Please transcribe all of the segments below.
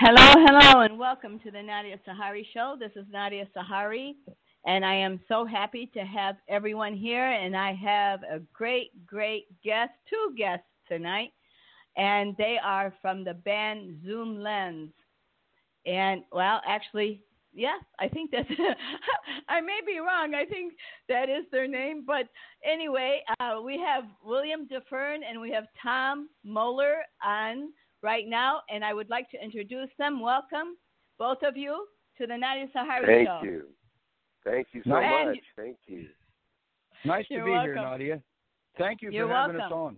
Hello, hello, and welcome to the Nadia Sahari Show. This is Nadia Sahari, and I am so happy to have everyone here. And I have a great, great guest, two guests tonight, and they are from the band Zoomlenz. And well, actually, yes, I think that's. I may be wrong. I think that is their name, but anyway, uh, we have William Daffern and we have Tom Moller on right now, and I would like to introduce them. Welcome, both of you, to the Nadia Sahari Thank Show. you. Thank you so And- much. Thank you. Nice to You're be here. Nadia. Thank you You're for having us on.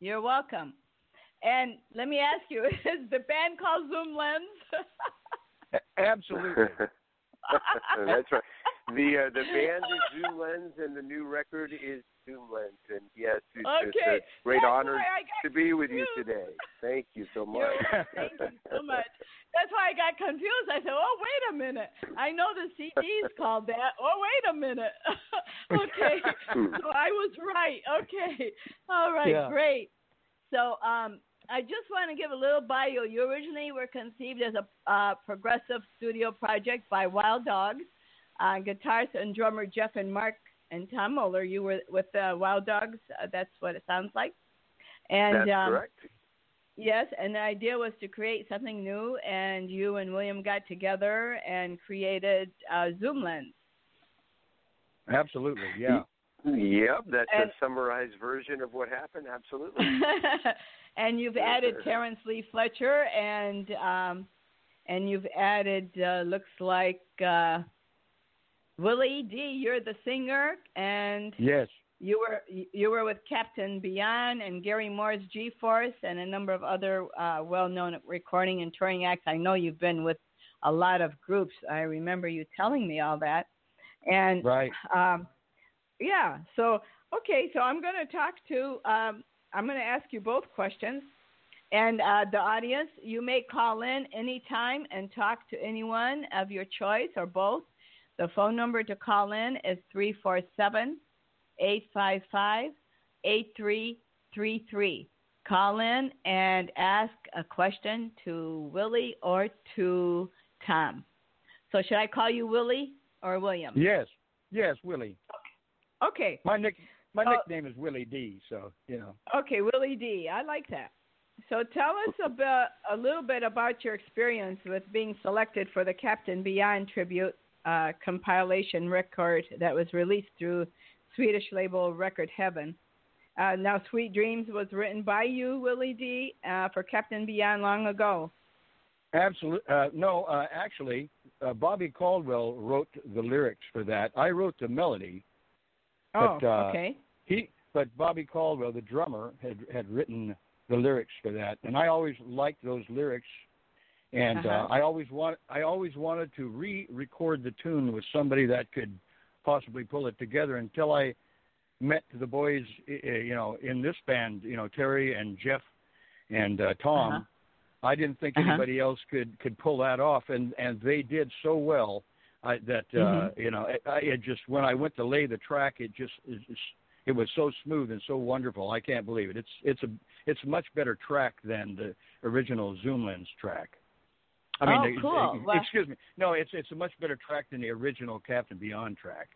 You're welcome. And let me ask you: Is the band called Zoomlenz? Absolutely. That's right. The uh, the band is Zoomlenz, and the new record is Zoomlenz. And yes, it's, it's a great that's honor why I got to be with you today. Thank you so much. You're- Thank you so much. That's why I got confused. I said, "Oh, wait a minute! I know the CD's called that. Oh, wait a minute. okay, so I was right. Okay, all right, Yeah. great. So, um, I just want to give a little bio. You originally were conceived as a uh, progressive studio project by Wild Dogs. Uh, guitarist and drummer Jeff and Mark and Tom Moller. You were with uh, Wild Dogs. Uh, that's what it sounds like. And That's um, correct. Yes, and the idea was to create something new, and you and William got together and created uh, Zoomlenz. Absolutely, yeah. Yep, that's And- a summarized version of what happened. Absolutely. and you've added Terrence Lee Fletcher, and um, and you've added uh, looks like uh, Willie Dee. You're the singer, and Yes. you were you were with Captain Beyond and Gary Moore's G Force and a number of other uh, well-known recording and touring acts. I know you've been with a lot of groups. I remember you telling me all that. And Right. um, yeah, so okay, so I'm going to talk to. Um, I'm going to ask you both questions, and uh, the audience, you may call in anytime and talk to anyone of your choice or both. The phone number to call in is three four seven 855 8333. Call in and ask a question to Willie or to Tom. So, should I call you Willie or William? Yes. Yes, Willie. Okay. My nick my Oh. nickname is Willie Dee, so you know. Okay, Willie Dee. I like that. So tell us about a little bit about your experience with being selected for the Captain Beyond tribute uh, compilation record that was released through Swedish label Record Heaven. Uh, now, Sweet Dreams was written by you, Willie Dee, uh, for Captain Beyond long ago. Absolutely. Uh, no, uh, actually, uh, Bobby Caldwell wrote the lyrics for that. I wrote the melody. Oh, But, uh, okay. He, but Bobby Caldwell, the drummer, had had written the lyrics for that, and I always liked those lyrics, and Uh-huh. uh, I always want I always wanted to re-record the tune with somebody that could possibly pull it together until I met the boys, you know, in this band, you know, Terry and Jeff and uh, Tom. Uh-huh. I didn't think Uh-huh. anybody else could could pull that off, and and they did so well. I, that uh, Mhm. you know, it, I, it just when I went to lay the track, it just it, it was so smooth and so wonderful. I can't believe it. It's it's a it's a much better track than the original Zoomlenz track. I mean, Oh, the- cool. the- Well- excuse me. No, it's it's a much better track than the original Captain Beyond track.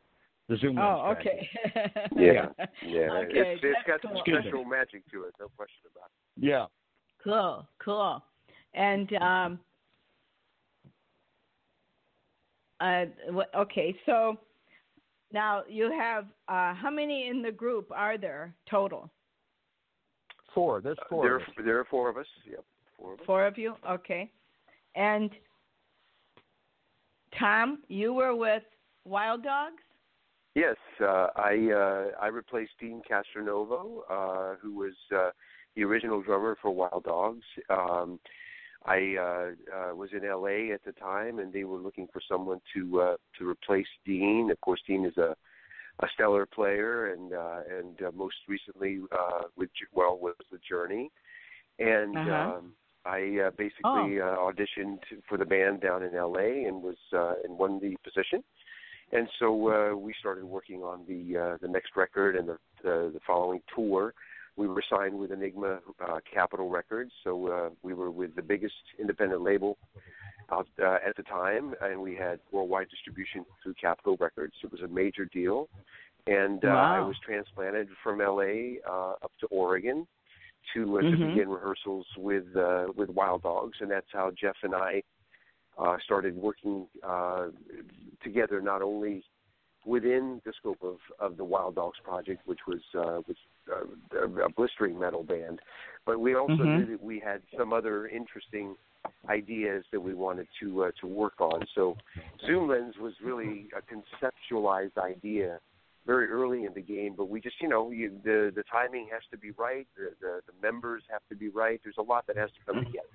The Zoomlenz Oh, okay. Yeah. Yeah. Okay, it's it's that's got cool. some special magic to it, no question about it. Yeah. Cool, cool. And um, uh, okay, so now you have uh, how many in the group are there total? Four. There's four. There, are, there are four of us. Yep, four of us. Four of you, okay. And Tom, you were with Wild Dogs. Yes, uh, I uh, I replaced Deen Castronovo, uh, who was uh, the original drummer for Wild Dogs. Um, I uh, uh, was in LA at the time, and they were looking for someone to uh, to replace Deen. Of course, Deen is a a stellar player, and uh, and uh, most recently uh, with well with the Journey, and Uh-huh. um, I uh, basically uh, auditioned for the band down in LA and was uh, and won the position. And so uh, we started working on the uh, the next record and the, the the following tour. We were signed with Enigma uh, Capitol Records, so uh, we were with the biggest independent label out uh, at the time, and we had worldwide distribution through Capitol Records. It was a major deal, and uh, I was transplanted from LA uh, up to Oregon to uh, to Mhm. begin rehearsals with uh, with Wild Dogs, and that's how Jeff and I uh, started working uh, together, not only within the scope of, of the Wild Dogs project, which was uh, was uh, a blistering metal band, but we also Mhm. knew that we had some other interesting ideas that we wanted to uh, to work on. So Zoomlenz was really a conceptualized idea very early in the game, but we just you know you, the the timing has to be right, the, the the members have to be right. There's a lot that has to come together.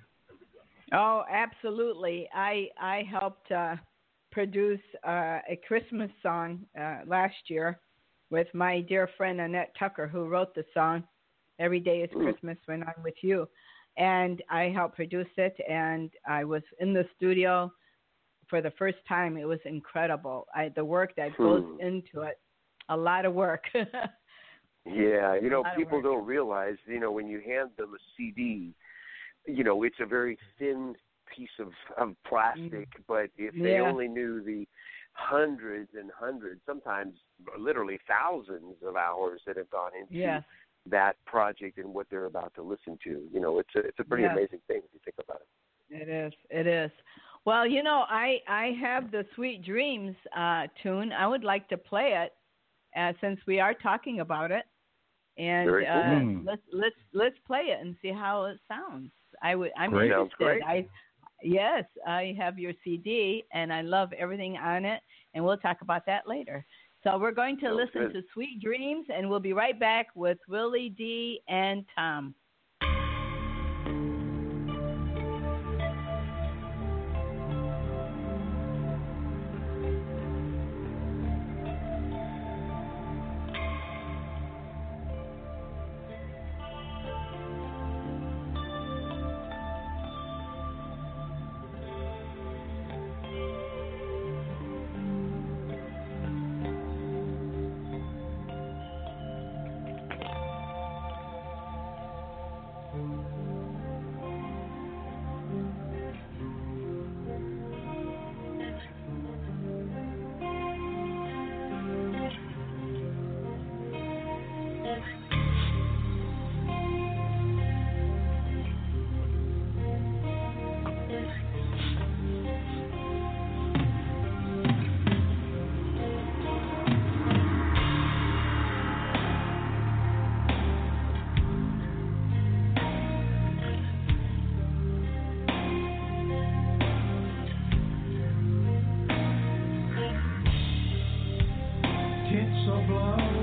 Oh, absolutely. I I helped uh, produce uh, a Christmas song uh, last year with my dear friend Annette Tucker, who wrote the song "Every Day Is Mm. Christmas When I'm With You," and I helped produce it. And I was in the studio for the first time. It was incredible. I, the work that goes Hmm. into it, a lot of work. Yeah, you know, people don't realize, you know, when you hand them a CD, you know, it's a very thin piece of of plastic, but if they. Yeah. only knew the hundreds and hundreds, sometimes literally thousands of hours that have gone into yes. that project and what they're about to listen to, you know, it's a it's a pretty Yes. amazing thing if you think about it. It is. It is. Well, you know, I I have the Sweet Dreams uh, tune. I would like to play it uh, since we are talking about it, and Very cool. uh, Mm. let's let's let's play it and see how it sounds. I would. I'm Great. Sounds interested. great. I yes, I have your CD and I love everything on it, and we'll talk about that later. So we're going to Sounds listen good. to Sweet Dreams, and we'll be right back with Willie Dee and Tom. blood.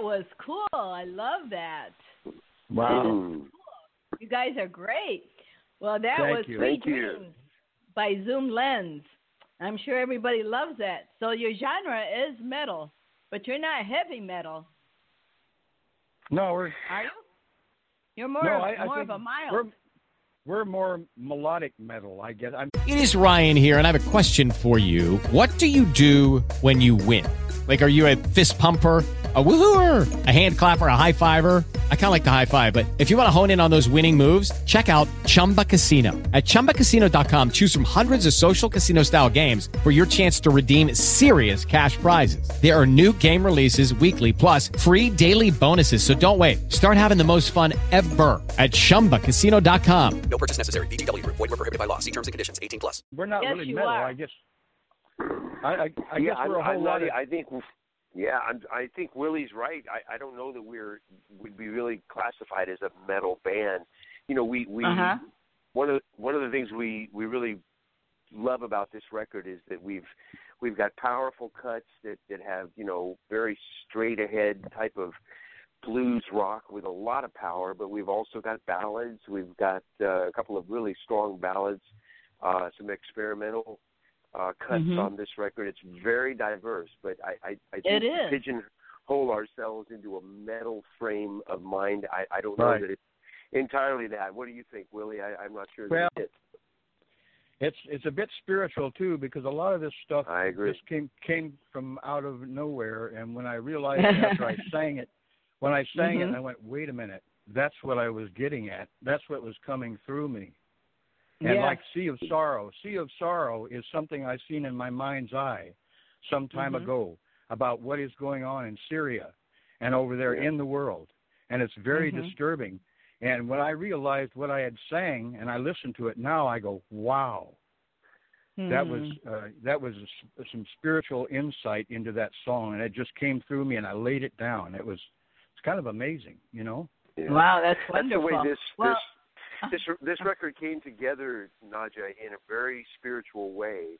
Was cool. I love that. Wow. Mm. You guys are great. Well, that Thank was you. Sweet Thank you. Dreams by Zoomlenz. I'm sure everybody loves that. So your genre is metal, but you're not heavy metal, No, we're are you? You're more no, of, I, I more think of a mild. We're, we're more melodic metal, I guess. I'm It is Ryan here, and I have a question for you. What do you do when you win? Like, are you a fist pumper? A woohooer, a hand clapper, a high fiver. I kind of like the high five, but if you want to hone in on those winning moves, check out Chumba Casino. At ChumbaCasino.com, choose from hundreds of social casino style games for your chance to redeem serious cash prizes. There are new game releases weekly, plus free daily bonuses. So don't wait. Start having the most fun ever at ChumbaCasino.com. No purchase necessary. VGW Group. Void were prohibited by law. See terms and conditions. 18 plus. we're not Yes, really metal. are. I guess. I I, I yeah, guess we're a I'm, whole I'm lot not, of. I think, yeah, I'm, I think Willie's right. I, I don't know that we're would be really classified as a metal band. You know, we we Uh-huh. one of one of the things we we really love about this record is that we've we've got powerful cuts that that have you know very straight ahead type of blues rock with a lot of power, but we've also got ballads. We've got uh, a couple of really strong ballads, uh, some experimental uh, cuts Mhm. on this record. It's very diverse, but I I, I It think pigeonhole ourselves into a metal frame of mind. I I don't know that it's entirely that. What do you think, Willie? I, I'm not sure Well, that it is. It's it's a bit spiritual too because a lot of this stuff I agree. just came came from out of nowhere. And when I realized after I sang it, when I sang Mhm. it, I went, wait a minute, that's what I was getting at. That's what was coming through me. And Yes. like Sea of Sorrow, Sea of Sorrow is something I've seen in my mind's eye some time Mhm. ago about what is going on in Syria and over there Yeah. in the world. And it's very Mhm. disturbing. And when I realized what I had sang and I listened to it now, I go, wow that was Mhm. uh, that was a s some spiritual insight into that song, and it just came through me, and I laid it down. It was it's kind of amazing, you know. Yeah. Wow, that's That's wonderful. the way this well, this this this record came together, Naja, in a very spiritual way.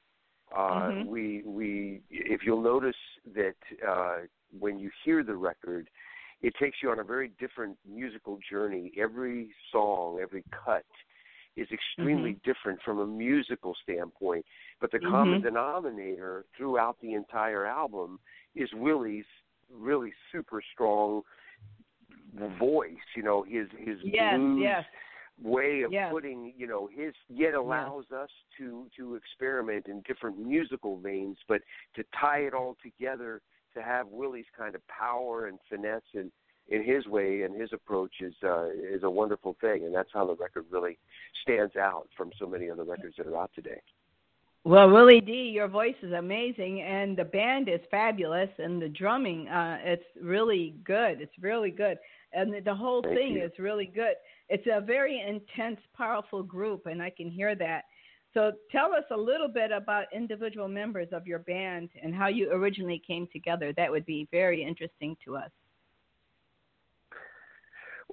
Uh, Mhm. We we if you'll notice that uh, when you hear the record, it takes you on a very different musical journey. Every song, every cut is extremely different from a musical standpoint. But the common Mhm. denominator throughout the entire album is Willie's really super strong voice. You know, his his yes, blues yes. Way of Yes. putting, you know, his yet allows us to to experiment in different musical veins, but to tie it all together to have Willie's kind of power and finesse in in his way and his approach is uh, is a wonderful thing, and that's how the record really stands out from so many other records that are out today. Well, Willie Dee, your voice is amazing, and the band is fabulous, and the drumming, uh, it's really good. It's really good, and the, the whole Thank thing you. is really good. It's a very intense, powerful group, and I can hear that. So, tell us a little bit about individual members of your band and how you originally came together. That would be very interesting to us.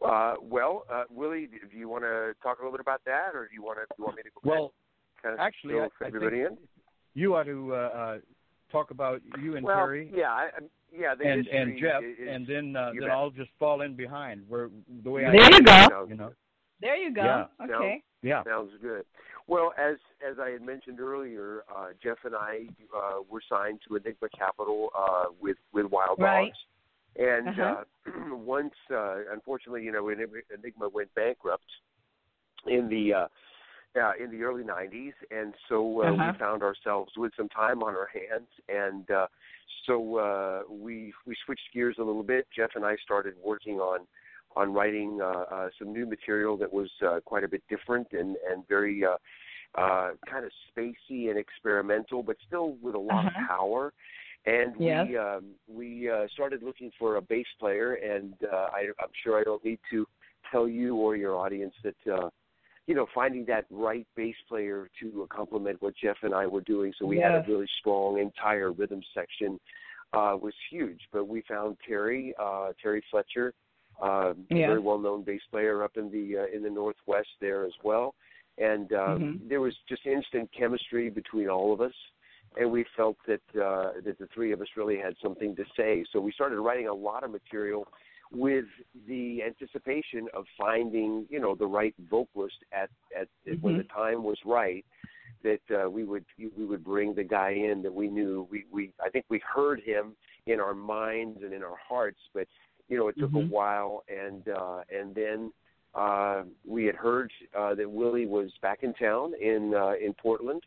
Uh, well, uh, Willie, do you want to talk a little bit about that, or do you want to you want me to go Well, kind of actually, fill I- I everybody think- in? you ought to uh, uh, talk about you and well, Terry yeah, I, I'm- yeah, the and and Jeff, is, and then uh, then bet. I'll just fall in behind where the way I There you did it, go. you know. There you go. Yeah. Okay. Yeah. Sounds good. Well, as as I had mentioned earlier, uh, Jeff and I uh, were signed to Enigma Capitol uh, with with Wild Right. Dogs, and Uh-huh. uh, once, uh, unfortunately, you know, Enigma Enigma went bankrupt in the uh, uh, in the early '90s, and so uh, Uh-huh. we found ourselves with some time on our hands, and uh, so uh, we we switched gears a little bit. Jeff and I started working on on writing uh, uh, some new material that was uh, quite a bit different and and very uh, uh, kind of spacey and experimental, but still with a lot Uh-huh. of power. And Yes. we um, we uh, started looking for a bass player, and uh, I, I'm sure I don't need to tell you or your audience that uh, you know finding that right bass player to complement what Jeff and I were doing. So we had a really strong entire rhythm section uh, was huge. But we found Terry uh, Terry Fletcher, uh, Yeah. very well known bass player up in the uh, in the Northwest there as well, and uh, Mhm. there was just instant chemistry between all of us. And we felt that uh, that the three of us really had something to say, so we started writing a lot of material with the anticipation of finding, you know, the right vocalist at at when Mhm. the time was right. That uh, we would we would bring the guy in that we knew we we I think we heard him in our minds and in our hearts, but you know it took Mhm. a while, and uh, and then uh, we had heard uh, that Willie was back in town in uh, in Portland,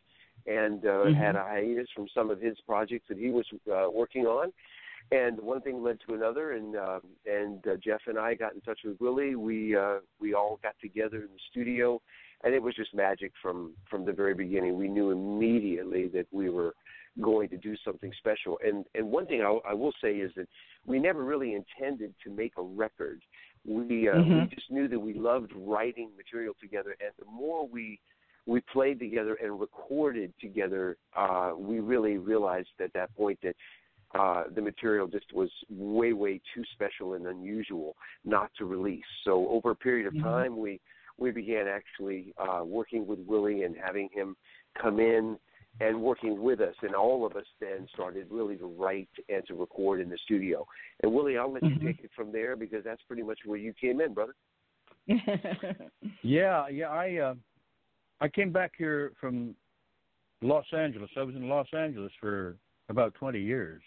and uh, Mhm. had a hiatus from some of his projects that he was uh, working on, and one thing led to another, and uh, and uh, Jeff and I got in touch with Willie. We uh, we all got together in the studio, and it was just magic from from the very beginning. We knew immediately that we were going to do something special. And and one thing I, I will say is that we never really intended to make a record. We uh, we Mhm. just knew that we loved writing material together, and the more we we played together and recorded together, uh, we really realized at that point that uh, the material just was way, way too special and unusual not to release. So over a period of Mhm. time, we we began actually uh, working with Willie and having him come in and working with us, and all of us then started really to write and to record in the studio. And Willie, I'll let Mhm. you take it from there because that's pretty much where you came in, brother. Yeah, yeah. I uh, I came back here from Los Angeles. I was in Los Angeles for about 20 years,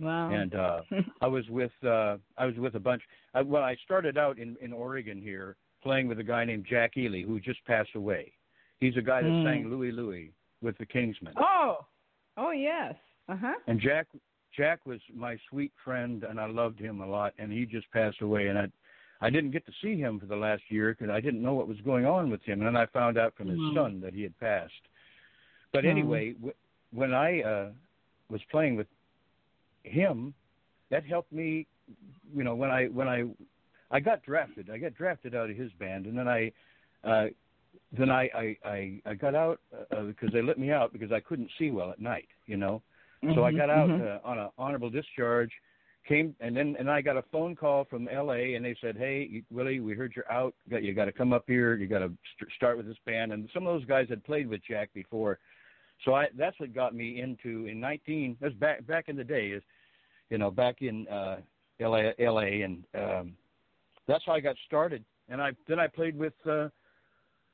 wow. and uh, I was with uh, I was with a bunch. I, well, I started out in in Oregon here playing with a guy named Jack Ely who just passed away. He's a guy that Mm. sang Louie Louie with the Kingsmen. oh. Oh yes. Uh huh. And Jack Jack was my sweet friend, and I loved him a lot. And he just passed away, and I I didn't get to see him for the last year because I didn't know what was going on with him. And then I found out from his Mm. son that he had passed. But Mm. anyway, w- when I uh, was playing with him, that helped me. You know, when I when I I got drafted, I got drafted out of his band, and then I. Uh, then I I I, I got out uh, because they let me out because I couldn't see well at night, you know. So I Mhm, got out mhm. uh, on an honorable discharge, came and then and I got a phone call from L.A. and they said, "Hey, Willie, we heard you're out. You Got you got to come up here. You got to st- start with this band." And some of those guys had played with Jack before, so I that's what got me into in 19. That's back back in the day, is you know back in uh, L.A. L.A. and um, that's how I got started. And I then I played with. Uh,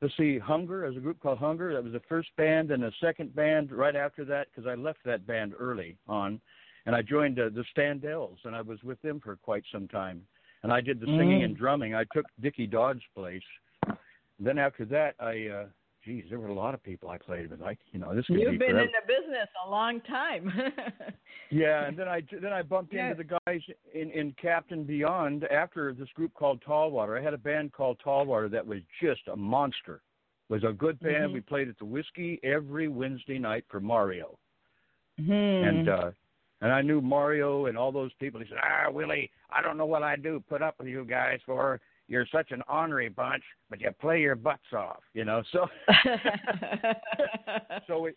Let's see, Hunger, as a group called Hunger. That was the first band, and the second band right after that, because I left that band early on, and I joined uh, the Standells, and I was with them for quite some time. And I did the singing Mm. and drumming. I took Dickie Dodd's place. Then after that, I, uh, geez, there were a lot of people I played with. I, you know, this could You've be been forever. in the business a long time. Yeah, and then I then I bumped Yeah. into the guys in in Captain Beyond after this group called Tallwater. I had a band called Tallwater that was just a monster. It was a good band. Mhm. We played at the Whiskey every Wednesday night for Mario, Hmm. and uh and I knew Mario and all those people. He said, "Ah, Willie, I don't know what I do put up with you guys for. You're such an ornery bunch, but you play your butts off, you know." So so we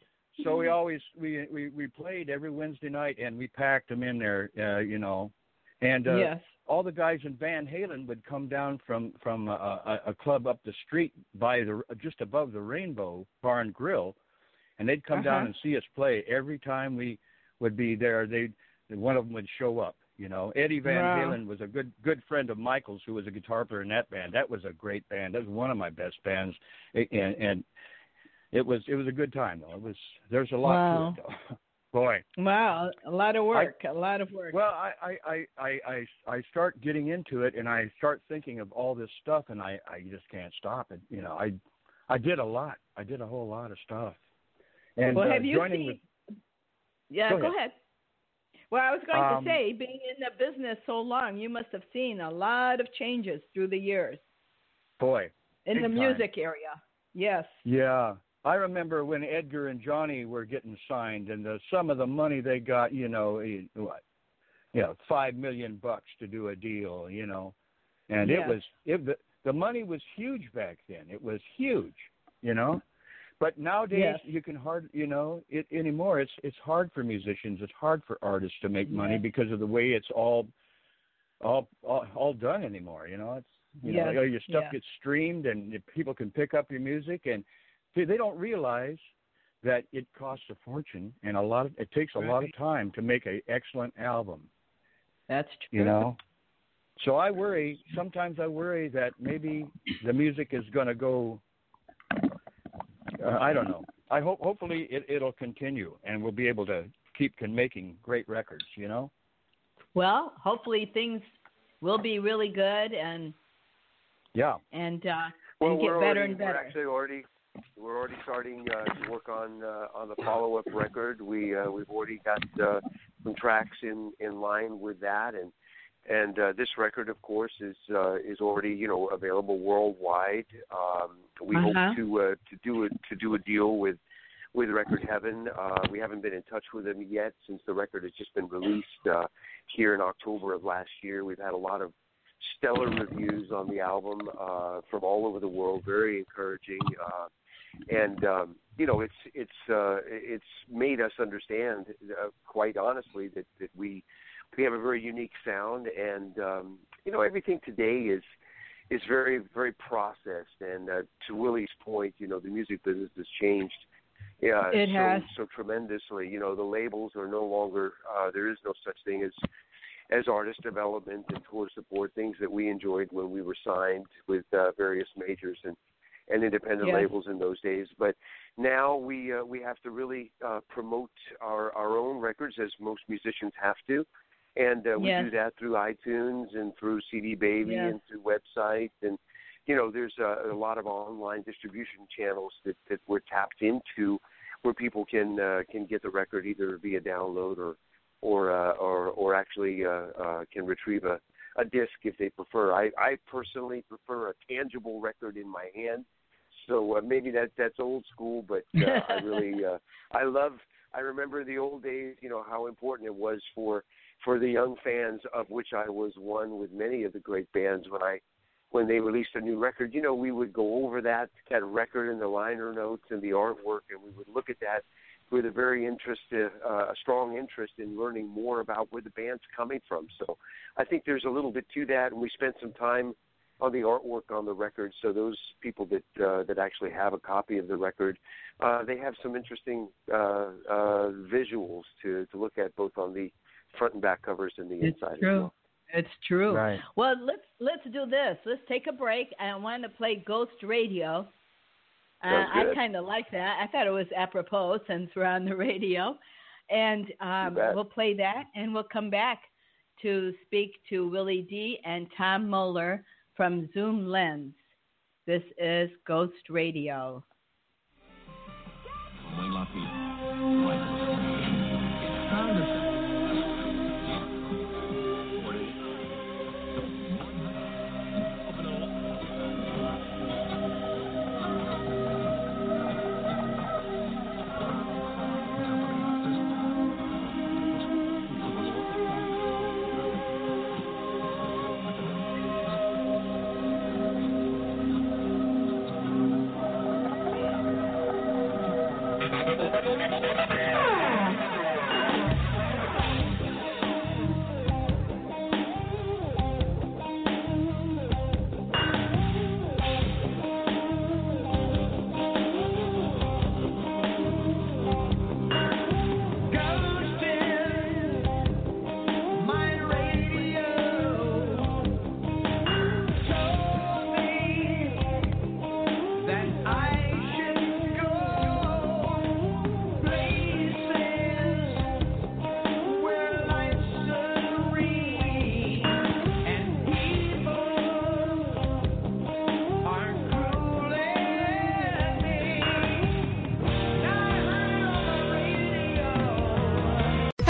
so we always we we we played every Wednesday night and we packed them in there, uh, you know, and uh, yes. all the guys in Van Halen would come down from from a, a, a club up the street by the just above the Rainbow Bar and Grill, and they'd come down Uh-huh. and see us play every time we would be there. They one of them would show up, You know, Eddie Van Wow. Halen was a good good friend of Michael's, who was a guitar player in that band. That was a great band. That was one of my best bands, and and it was it was a good time though. It was there's a lot Wow. to it though. Boy, Wow, a lot of work, a lot of work. well, I, I, I, I, I, I start getting into it, and I start thinking of all this stuff, and I, I just can't stop it. You know, I, I did a lot. I did a whole lot of stuff. And well, uh, have you joining seen? with, yeah, Go go ahead. ahead. Well, I was going Um, to say, being in the business so long, you must have seen a lot of changes through the years boy, in the time. music area. Yes. yeah, I remember when Edgar and Johnny were getting signed, and the some of the money they got, you know, eh, what, you know, five million bucks to do a deal, you know, and Yes. it was it the, the money was huge back then. It was huge, you know. But nowadays Yes. you can hard you know it anymore. It's it's hard for musicians. It's hard for artists to make money Yes. because of the way it's all all all, all done anymore. You know, it's you know Yes. all your stuff Yeah. gets streamed and people can pick up your music and see, they don't realize that it costs a fortune and a lot of it takes a lot of time to make an excellent album That's true. you know so i worry sometimes i worry that maybe the music is going to go uh, i don't know i hope hopefully it it'll continue and we'll be able to keep can making great records you know Well, hopefully things will be really good and yeah and uh, Well, and get we're better already, and better. We're actually already we're already starting uh, to work on uh, on the follow up record. We uh, we've already got uh, some tracks in in line with that, and and uh, this record, of course, is uh, is already you know available worldwide. Um, we Uh-huh. hope to uh, to do a to do a deal with with Record Heaven. Uh, we haven't been in touch with them yet since the record has just been released uh, here in October of last year. We've had a lot of stellar reviews on the album uh, from all over the world, very encouraging. Uh, and um, you know, it's it's uh, it's made us understand, uh, quite honestly, that that we we have a very unique sound, and um, you know, everything today is is very very processed. And uh, to Willie's point, you know, the music business has changed. Yeah, It so, has. so tremendously. You know, the labels are no longer. Uh, there is no such thing as as artist development and tour support, things that we enjoyed when we were signed with uh, various majors and and independent Yes. labels in those days. But now we uh, we have to really uh, promote our our own records as most musicians have to, and uh, we Yes. do that through iTunes and through CD Baby Yes. and through websites and you know there's a, a lot of online distribution channels that that we're tapped into where people can uh, can get the record either via download or or uh, or or actually uh, uh, can retrieve a a disc if they prefer. I I personally prefer a tangible record in my hand. So uh, maybe that that's old school, but uh, I really uh, I love. I remember the old days. You know how important it was for for the young fans, of which I was one with many of the great bands. When I when they released a new record, you know, we would go over that that record and the liner notes and the artwork, and we would look at that with a very interest, uh, a strong interest in learning more about where the band's coming from. So I think there's a little bit to that, and we spent some time on the artwork on the record. So those people that uh, that actually have a copy of the record, uh, they have some interesting uh, uh, visuals to to look at both on the front and back covers and the It's inside as true. well. It's true. Right. Well, let's let's do this. Let's take a break. I want to play Ghost Radio. Uh, Sounds I kind of like that. I thought it was apropos since we're on the radio, and um, we'll play that, and we'll come back to speak to Willie Dee and Tom Moller from Zoomlenz. This is Ghost Radio.